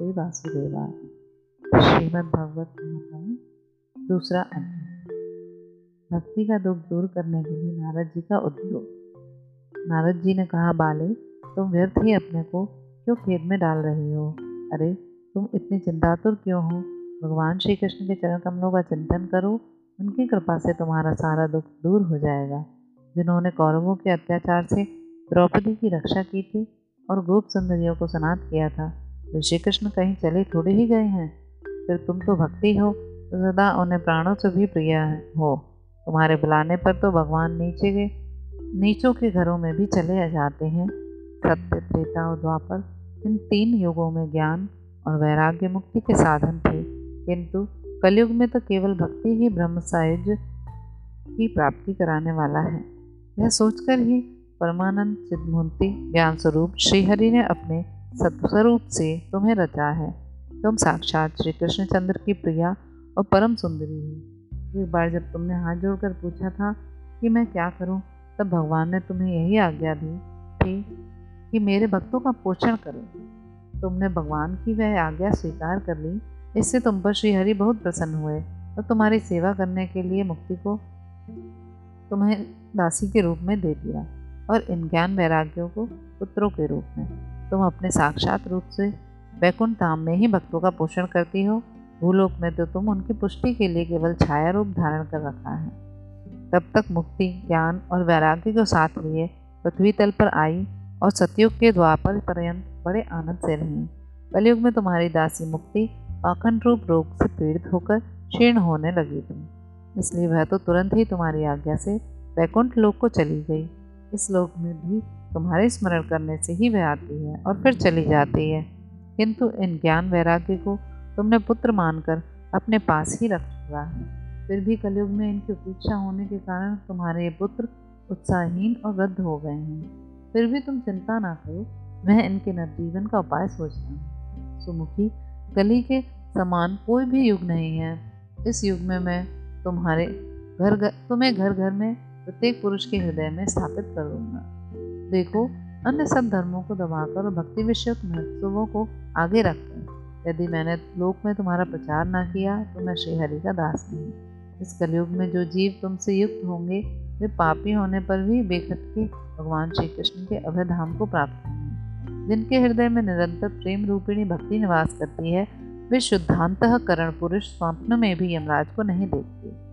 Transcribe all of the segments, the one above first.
नमस्ते वासुदेवाय श्रीमद् भगवत दूसरा अध्याय भक्ति का दुख दूर करने के लिए नारद जी का उद्योग। नारद जी ने कहा, बाले, तुम व्यर्थ ही अपने को क्यों खेद में डाल रही हो? अरे, तुम इतनी चिंतातुर क्यों हो? भगवान श्री कृष्ण के चरण कमलों का चिंतन करो, उनकी कृपा से तुम्हारा सारा दुख दूर हो जाएगा। जिन्होंने कौरवों के अत्याचार से द्रौपदी की रक्षा की थी और गोप सुंदरियों को स्नात किया था वे श्री कृष्ण कहीं चले थोड़े ही गए हैं। फिर तुम तो भक्ति हो तो सदा उन्हें प्राणों से भी प्रिय हो। तुम्हारे बुलाने पर तो भगवान नीचे के, नीचों के घरों में भी चले जाते हैं। सत्य, त्रेता और द्वापर, इन तीन युगों में ज्ञान और वैराग्य मुक्ति के साधन थे। किंतु कलयुग में तो केवल भक्ति ही ब्रह्म सायुज की प्राप्ति कराने वाला है। यह सोचकर ही परमानंद चिदमूर्ति ज्ञान स्वरूप श्रीहरि ने अपने सत्स्वरूप से तुम्हें रचा है। तुम साक्षात श्री कृष्णचंद्र की प्रिया और परम सुंदरी हो। एक बार जब तुमने हाथ जोड़कर पूछा था कि मैं क्या करूँ, तब भगवान ने तुम्हें यही आज्ञा दी थी कि मेरे भक्तों का पोषण करो। तुमने भगवान की वह आज्ञा स्वीकार कर ली इससे तुम पर श्रीहरि बहुत प्रसन्न हुए और तुम्हारी सेवा करने के लिए मुक्ति को तुम्हें दासी के रूप में दे दिया और इन ज्ञान वैराग्यों को पुत्रों के रूप में। तुम अपने साक्षात रूप से वैकुंठ धाम में ही भक्तों का पोषण करती हो। भूलोक में तो तुम उनकी पुष्टि के लिए केवल छाया रूप धारण कर रखा है। तब तक मुक्ति, ज्ञान और वैराग्य को साथ लिए पृथ्वी तल पर आई और सतयुग के द्वापर पर्यंत बड़े आनंद से रही। कलयुग में तुम्हारी दासी मुक्ति पाखंड रूप रोग से पीड़ित होकर क्षीर्ण होने लगी थी। इसलिए वह तो तुरंत ही तुम्हारी आज्ञा से वैकुंठ लोक को चली गई। इस लोक में भी तुम्हारे स्मरण करने से ही वह आती है और फिर चली जाती है। किंतु इन ज्ञान वैराग्य को तुमने पुत्र मानकर अपने पास ही रख रखा है। फिर भी कलयुग में इनकी उपेक्षा होने के कारण तुम्हारे ये पुत्र उत्साहहीन और वृद्ध हो गए हैं। फिर भी तुम चिंता ना करो, मैं इनके नवजीवन का उपाय सोचता हूँ। सुमुखी कली के समान कोई भी युग नहीं है। इस युग में मैं तुम्हारे घर घर तुम्हें घर घर में प्रत्येक पुरुष के हृदय में स्थापित कर दूँगा। देखो, अन्य सब धर्मों को दबाकर और भक्ति विषयक महोत्सवों को आगे रखकर। यदि मैंने लोक में तुम्हारा प्रचार ना किया तो मैं श्रीहरि का दास नहीं। इस कलयुग में जो जीव तुमसे युक्त होंगे, वे पापी होने पर भी बेखटके भगवान श्री कृष्ण के अभय धाम को प्राप्त होंगे। जिनके हृदय में निरंतर प्रेम रूपिणी भक्ति निवास करती है, वे शुद्धांत करण पुरुष स्वप्न में भी यमराज को नहीं देखते।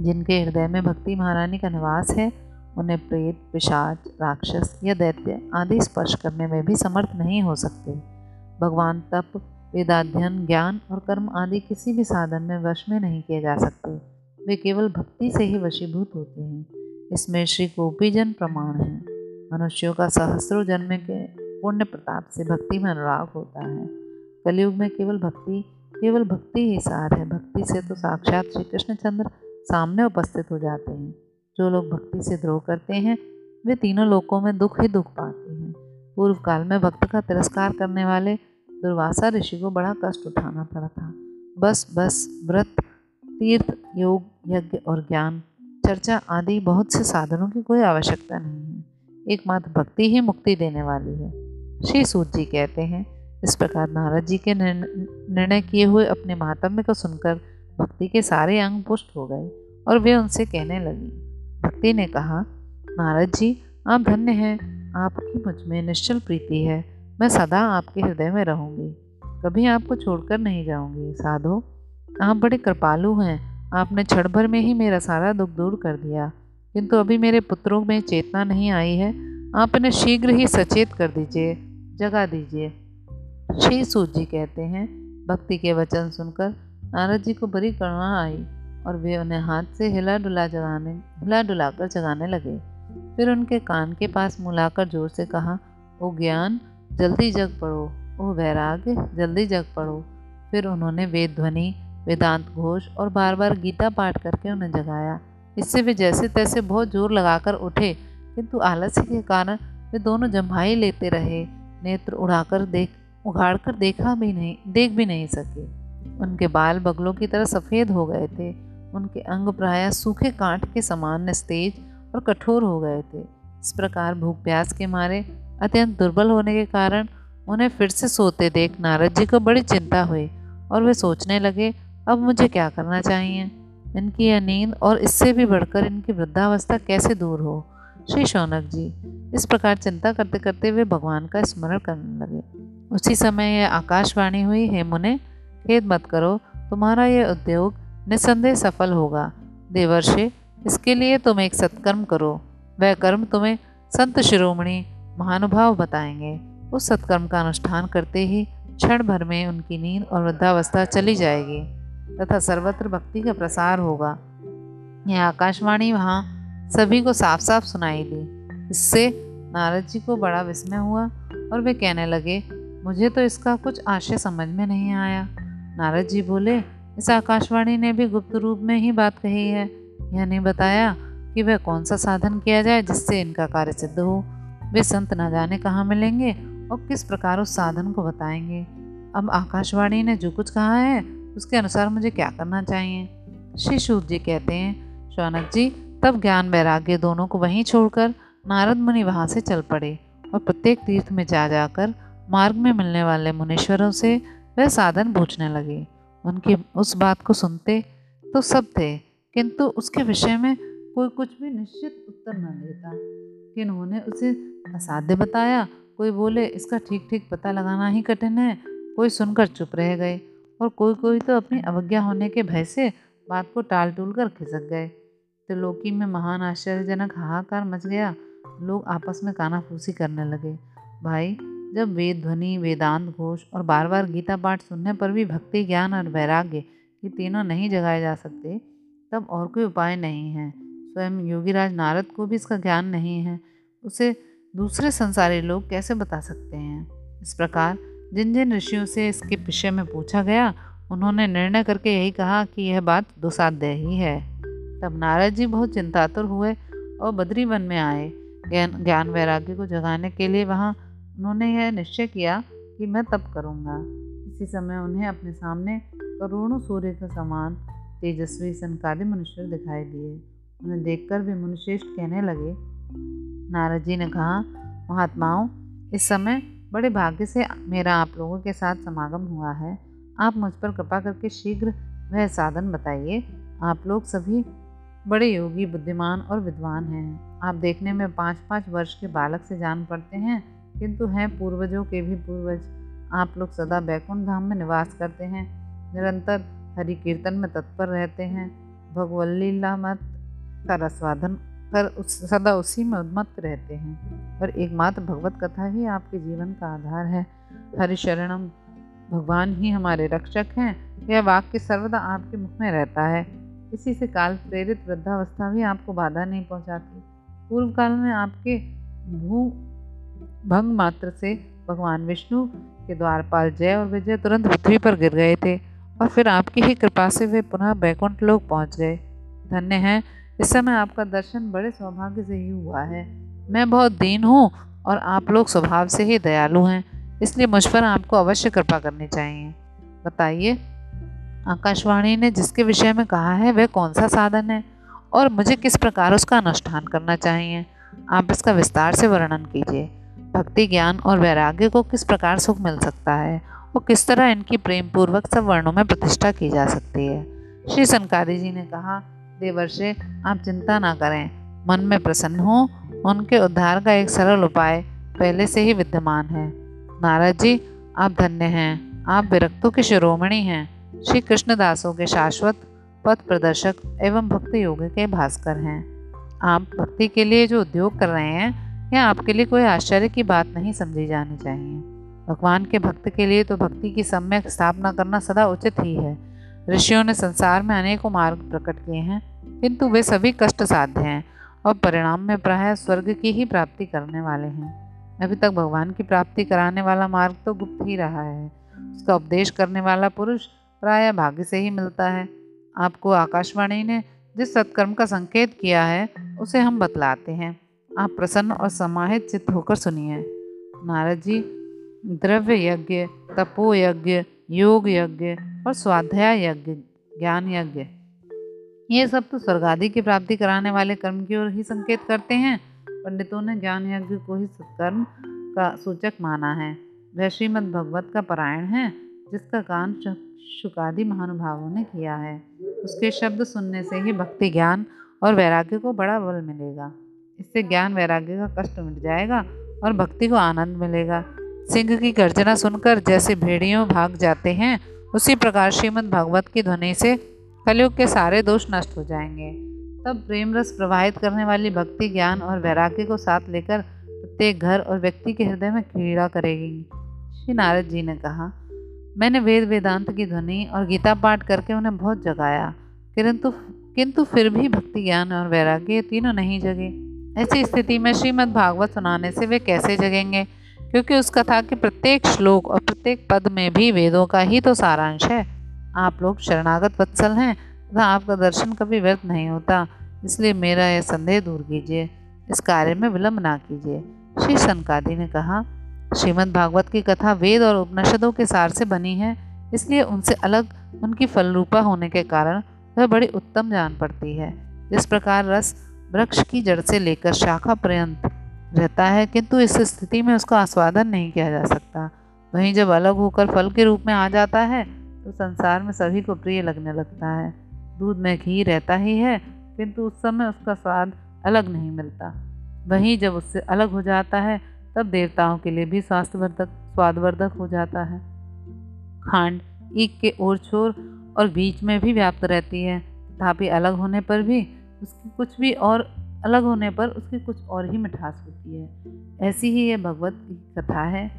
जिनके हृदय में भक्ति महारानी का निवास है, उन्हें प्रेत, पिशाच, राक्षस या दैत्य आदि स्पर्श करने में भी समर्थ नहीं हो सकते। भगवान तप, वेदाध्ययन, ज्ञान और कर्म आदि किसी भी साधन में वश में नहीं किए जा सकते। वे केवल भक्ति से ही वशीभूत होते हैं। इसमें श्री गोपीजन प्रमाण है। मनुष्यों का सहस्रों जन्म के पुण्य प्रताप से भक्ति में अनुराग होता है। कलयुग में केवल भक्ति केवल भक्ति ही सार है। भक्ति से तो साक्षात श्री कृष्णचंद्र सामने उपस्थित हो जाते हैं। जो लोग भक्ति से द्रोह करते हैं, वे तीनों लोकों में दुख ही दुख पाते हैं। पूर्व काल में भक्त का तिरस्कार करने वाले दुर्वासा ऋषि को बड़ा कष्ट उठाना पड़ा था। बस बस, व्रत, तीर्थ, योग, यज्ञ और ज्ञान, चर्चा आदि बहुत से साधनों की कोई आवश्यकता नहीं है। एकमात्र भक्ति ही मुक्ति देने वाली है। श्री सूत जी कहते हैं, इस प्रकार नारद जी के निर्णय किए हुए अपने महात्म्य को सुनकर भक्ति के सारे अंग पुष्ट हो गए और वे उनसे कहने लगी। भक्ति ने कहा, नारद जी, आप धन्य हैं। आपकी मुझमें निश्चल प्रीति है। मैं सदा आपके हृदय में रहूँगी। कभी आपको छोड़कर नहीं जाऊँगी। साधो, आप बड़े कृपालु हैं। आपने क्षण भर में ही मेरा सारा दुख दूर कर दिया। किंतु अभी मेरे पुत्रों में चेतना नहीं आई है। आप इन्हें शीघ्र ही सचेत कर दीजिए, जगा दीजिए। श्री सूत जी कहते हैं। भक्ति के वचन सुनकर नारद जी को बड़ी करुणा आई और वे उन्हें हाथ से हिला डुला जगाने, हिला डुलाकर जगाने लगे। फिर उनके कान के पास मुलाकर ज़ोर से कहा, ओ ज्ञान, जल्दी जग पड़ो। ओ वैराग्य, जल्दी जग पड़ो। फिर उन्होंने वेद ध्वनि, वेदांत घोष और बार बार गीता पाठ करके उन्हें जगाया। इससे वे जैसे तैसे बहुत ज़ोर लगाकर उठे, किंतु आलस्य के कारण वे दोनों जम्भाई लेते रहे। नेत्र उड़ाकर देख उघाड़कर देखा भी नहीं, देख भी नहीं सके। उनके बाल बगलों की तरह सफ़ेद हो गए थे। उनके अंग प्राय सूखे कांट के समान निस्तेज और कठोर हो गए थे। इस प्रकार भूख प्यास के मारे अत्यंत दुर्बल होने के कारण उन्हें फिर से सोते देख नारद जी को बड़ी चिंता हुई और वे सोचने लगे, अब मुझे क्या करना चाहिए? इनकी यह नींद और इससे भी बढ़कर इनकी वृद्धावस्था कैसे दूर हो? श्री शौनक जी इस प्रकार चिंता करते करते वे भगवान का स्मरण करने लगे। उसी समय यह आकाशवाणी हुई, हे मुने खेद मत करो, तुम्हारा यह उद्योग निस्संदेह सफल होगा। देवर्षि, इसके लिए तुम एक सत्कर्म करो। वह कर्म तुम्हें संत शिरोमणि महानुभाव बताएँगे। उस सत्कर्म का अनुष्ठान करते ही क्षण भर में उनकी नींद और वृद्धावस्था चली जाएगी, तथा सर्वत्र भक्ति का प्रसार होगा। यह आकाशवाणी वहाँ सभी को साफ़ साफ़ सुनाई दी। इससे नारद जी को बड़ा विस्मय हुआ और वे कहने लगे, मुझे तो इसका कुछ आशय समझ में नहीं आया। नारद जी बोले, इस आकाशवाणी ने भी गुप्त रूप में ही बात कही है। यह नहीं बताया कि वह कौन सा साधन किया जाए जिससे इनका कार्य सिद्ध हो। वे संत न जाने कहाँ मिलेंगे और किस प्रकार उस साधन को बताएँगे। अब आकाशवाणी ने जो कुछ कहा है, उसके अनुसार मुझे क्या करना चाहिए? श्री सूत जी कहते हैं, शौनक जी, तब ज्ञान वैराग्य दोनों को वहीं छोड़कर नारद मुनि वहाँ से चल पड़े और प्रत्येक तीर्थ में जा जाकर मार्ग में मिलने वाले मुनीश्वरों से वह साधन पूछने लगे। उनकी उस बात को सुनते तो सब थे, किंतु उसके विषय में कोई कुछ भी निश्चित उत्तर न देता। कि उन्होंने उसे असाध्य बताया, कोई बोले, इसका ठीक ठीक पता लगाना ही कठिन है। कोई सुनकर चुप रह गए और कोई कोई तो अपनी अवज्ञा होने के भय से बात को टाल टूल कर खिसक गए। त्रिलोकी में महान आश्चर्यजनक हाहाकार मच गया। लोग आपस में कानाफूसी करने लगे। भाई जब वेद ध्वनि, वेदांत घोष और बार बार गीता पाठ सुनने पर भी भक्ति, ज्ञान और वैराग्य ये तीनों नहीं जगाए जा सकते, तब और कोई उपाय नहीं है। स्वयं योगीराज नारद को भी इसका ज्ञान नहीं है। उसे दूसरे संसारी लोग कैसे बता सकते हैं? इस प्रकार जिन जिन ऋषियों से इसके विषय में पूछा गया, उन्होंने निर्णय करके यही कहा कि यह बात दुसाध्य ही है। तब नारद जी बहुत चिंतातुर हुए और बद्री वन में आए। ज्ञान ज्ञान, वैराग्य को जगाने के लिए वहाँ उन्होंने यह निश्चय किया कि मैं तब करूँगा। इसी समय उन्हें अपने सामने करोड़ों सूर्य का समान तेजस्वी सनकादि मनुष्य दिखाई दिए। उन्हें देखकर भी मुनिश्रेष्ठ कहने लगे, नारद जी ने कहा, महात्माओं, इस समय बड़े भाग्य से मेरा आप लोगों के साथ समागम हुआ है। आप मुझ पर कृपा करके शीघ्र वह साधन बताइए। आप लोग सभी बड़े योगी, बुद्धिमान और विद्वान हैं। आप देखने में पाँच पाँच वर्ष के बालक से जान पड़ते हैं। किंतु हैं पूर्वजों के भी पूर्वज। आप लोग सदा बैकुंठ धाम में निवास करते हैं। निरंतर हरि कीर्तन में तत्पर रहते हैं। भगवल्लीला मत का रसवादन कर उस, सदा उसी में उन्मत्त रहते हैं। और एकमात्र भगवत कथा ही आपके जीवन का आधार है। हरि शरणम भगवान ही हमारे रक्षक हैं। यह वाक्य सर्वदा आपके मुख में रहता है। इसी से काल प्रेरित वृद्धावस्था भी आपको बाधा नहीं पहुंचाती। पूर्व काल में आपके भू भंग मात्र से भगवान विष्णु के द्वारपाल जय और विजय तुरंत पृथ्वी पर गिर गए थे और फिर आपकी ही कृपा से वे पुनः बैकुंठ लोग पहुँच गए। धन्य हैं, इस समय आपका दर्शन बड़े सौभाग्य से ही हुआ है। मैं बहुत दीन हूँ और आप लोग स्वभाव से ही दयालु हैं, इसलिए मुझ पर आपको अवश्य कृपा करनी चाहिए। बताइए, आकाशवाणी ने जिसके विषय में कहा है, वह कौन सा साधन है और मुझे किस प्रकार उसका अनुष्ठान करना चाहिए? आप इसका विस्तार से वर्णन कीजिए। भक्ति, ज्ञान और वैराग्य को किस प्रकार सुख मिल सकता है और किस तरह इनकी प्रेम पूर्वक सब वर्णों में प्रतिष्ठा की जा सकती है? श्री सनकारी जी ने कहा, देवर्षे, आप चिंता ना करें। मन में प्रसन्न हो, उनके उद्धार का एक सरल उपाय पहले से ही विद्यमान है। नारद जी, आप धन्य हैं। आप विरक्तों के शिरोमणि हैं। श्री कृष्णदासों के शाश्वत, पथ प्रदर्शक एवं भक्ति योग के भास्कर हैं। आप भक्ति के लिए जो उद्योग कर रहे हैं यह आपके लिए कोई आश्चर्य की बात नहीं समझी जानी चाहिए। भगवान के भक्त के लिए तो भक्ति की सम्यक स्थापना करना सदा उचित ही है। ऋषियों ने संसार में अनेकों मार्ग प्रकट किए हैं, किंतु वे सभी कष्ट साध्य हैं और परिणाम में प्राय स्वर्ग की ही प्राप्ति करने वाले हैं। अभी तक भगवान की प्राप्ति कराने वाला मार्ग तो गुप्त ही रहा है। उसका उपदेश करने वाला पुरुष प्राय भाग्य से ही मिलता है। आपको आकाशवाणी ने जिस सत्कर्म का संकेत किया है, उसे हम बतलाते हैं। आप प्रसन्न और समाहित चित्त होकर सुनिए। नारद जी द्रव्य यज्ञ तपो यज्ञ योग यज्ञ और स्वाध्याय यज्ञ ज्ञान यज्ञ ये सब तो स्वर्ग आदि की प्राप्ति कराने वाले कर्म की ओर ही संकेत करते हैं। पंडितों ने ज्ञान यज्ञ को ही सत्कर्म का सूचक माना है। वह श्रीमद भगवत का पारायण है, जिसका काम शुकादि महानुभावों ने किया है। उसके शब्द सुनने से ही भक्ति ज्ञान और वैराग्य को बड़ा बल मिलेगा। इससे ज्ञान वैराग्य का कष्ट मिट जाएगा और भक्ति को आनंद मिलेगा। सिंह की गर्जना सुनकर जैसे भेड़ियों भाग जाते हैं, उसी प्रकार श्रीमद् भागवत की ध्वनि से कलयुग के सारे दोष नष्ट हो जाएँगे। तब प्रेम रस प्रवाहित करने वाली भक्ति, ज्ञान और वैराग्य को साथ लेकर प्रत्येक घर और व्यक्ति के हृदय में क्रीड़ा करेगी। श्री नारद जी ने कहा, मैंने वेद वेदांत की ध्वनि और गीता पाठ करके उन्हें बहुत जगाया, किंतु किंतु फिर भी भक्ति, ज्ञान और वैराग्य तीनों नहीं जगे। ऐसी स्थिति में श्रीमद् भागवत सुनाने से वे कैसे जगेंगे? क्योंकि उसका था कि प्रत्येक श्लोक और प्रत्येक पद में भी वेदों का ही तो सारांश है। आप लोग शरणागत वत्सल हैं, तथा आपका दर्शन कभी व्यर्थ नहीं होता। इसलिए मेरा यह संदेह दूर कीजिए। इस कार्य में विलंब ना कीजिए। श्री सनकादि ने कहा, श्रीमद् भागवत की कथा वेद और उपनिषदों के सार से बनी है। इसलिए उनसे अलग, उनकी फलरूपा होने के कारण वह बड़ी उत्तम जान पड़ती है। जिस प्रकार रस वृक्ष की जड़ से लेकर शाखा पर्यंत रहता है, किंतु इस स्थिति में उसका आस्वादन नहीं किया जा सकता। वहीं जब अलग होकर फल के रूप में आ जाता है तो संसार में सभी को प्रिय लगने लगता है। दूध में घी रहता ही है, किंतु उस समय उसका स्वाद अलग नहीं मिलता। वहीं जब उससे अलग हो जाता है, तब देवताओं के लिए भी स्वास्थ्यवर्धक, स्वादवर्धक हो जाता है। खांड ईक के ओर छोर और बीच में भी व्याप्त रहती है, तथापि अलग होने पर भी उसकी कुछ भी और अलग होने पर उसकी कुछ और ही मिठास होती है। ऐसी ही यह भगवत की कथा है।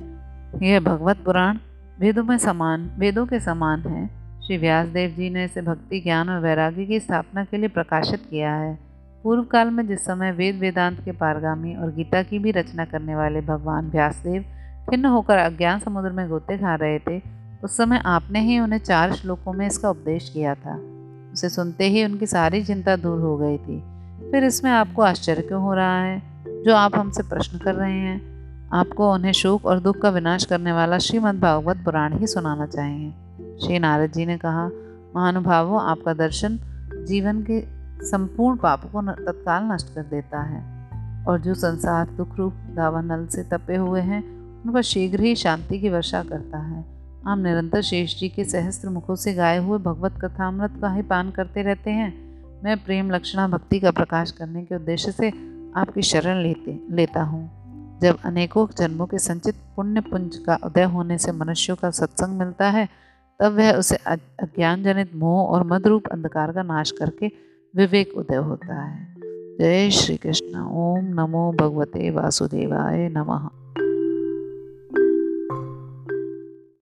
यह भगवत पुराण वेदों में समान, वेदों के समान है। श्री व्यासदेव जी ने इसे भक्ति, ज्ञान और वैराग्य की स्थापना के लिए प्रकाशित किया है। पूर्व काल में जिस समय वेद वेदांत के पारगामी और गीता की भी रचना करने वाले भगवान व्यासदेव खिन्न होकर अज्ञान समुद्र में गोते खा रहे थे, उस समय आपने ही उन्हें चार श्लोकों में इसका उपदेश किया था। उसे सुनते ही उनकी सारी चिंता दूर हो गई थी। फिर इसमें आपको आश्चर्य क्यों हो रहा है? जो आप हमसे प्रश्न कर रहे हैं। आपको उन्हें शोक और दुख का विनाश करने वाला श्रीमद् भागवत पुराण ही सुनाना चाहिए। श्री नारद जी ने कहा, महानुभावों, आपका दर्शन जीवन के संपूर्ण पाप को तत्काल नष्ट कर देता है। और जो संसार दुख रूप दावानल से तपे हुए हैं, उन पर शीघ्र ही शांति की वर्षा करता है। आप निरंतर शेष जी के सहस्त्र मुखों से गाए हुए भगवत कथामृत का ही पान करते रहते हैं। मैं प्रेम लक्षणा भक्ति का प्रकाश करने के उद्देश्य से आपकी शरण लेते, लेता हूँ। जब अनेकों जन्मों के संचित पुण्य पुंज का उदय होने से मनुष्यों का सत्संग मिलता है, तब वह उसे अज्ञान जनित मोह और मदरूप अंधकार का नाश करके विवेक उदय होता है। जय श्री कृष्ण। ओम नमो भगवते वासुदेवाय नमः।